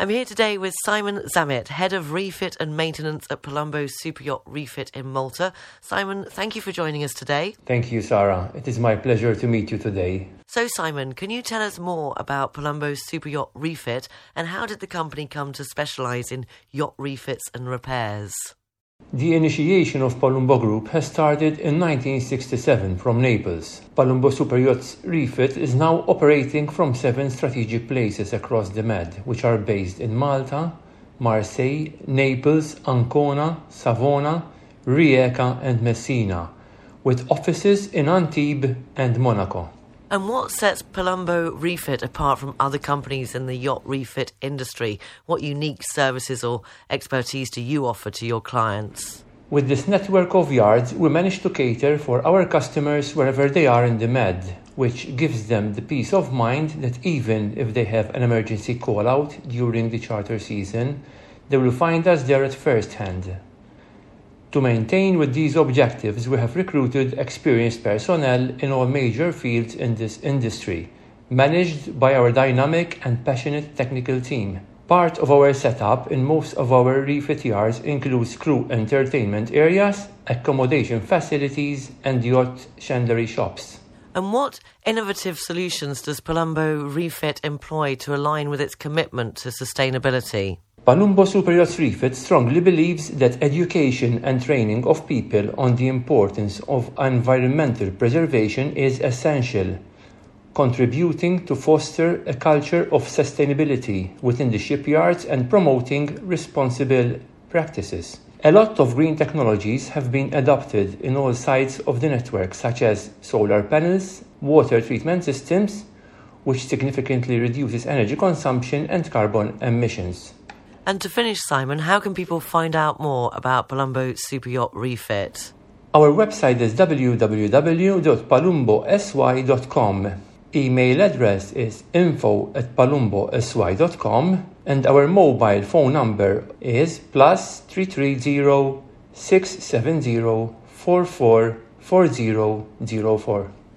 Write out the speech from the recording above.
I'm here today with Simon Zammit, Head of Refit and Maintenance at Palumbo Super Yacht Refit in Malta. Simon, thank you for joining us today. Thank you, Sarah. It is my pleasure to meet you today. So, Simon, can you tell us more about Palumbo's Super Yacht Refit and how did the company come to specialise in yacht refits and repairs? The initiation of Palumbo Group has started in 1967 from Naples. Palumbo Super Yachts Refit is now operating from seven strategic places across the Med, which are based in Malta, Marseille, Naples, Ancona, Savona, Rijeka and Messina, with offices in Antibes and Monaco. And what sets Palumbo Refit apart from other companies in the yacht refit industry? What unique services or expertise do you offer to your clients? With this network of yards, we manage to cater for our customers wherever they are in the Med, which gives them the peace of mind that even if they have an emergency call out during the charter season, they will find us there at first hand. To maintain with these objectives, we have recruited experienced personnel in all major fields in this industry, managed by our dynamic and passionate technical team. Part of our setup in most of our refit yards includes crew entertainment areas, accommodation facilities, and yacht chandlery shops. And what innovative solutions does Palumbo Refit employ to align with its commitment to sustainability? Palumbo Super Yachts Refit strongly believes that education and training of people on the importance of environmental preservation is essential, contributing to foster a culture of sustainability within the shipyards and promoting responsible practices. A lot of green technologies have been adopted in all sides of the network, such as solar panels, water treatment systems, which significantly reduces energy consumption and carbon emissions. And to finish, Simon, how can people find out more about Palumbo Super Yacht Refit? Our website is www.palumbosy.com. Email address is info at palumbosy.com and our mobile phone number is plus 330 670 444004.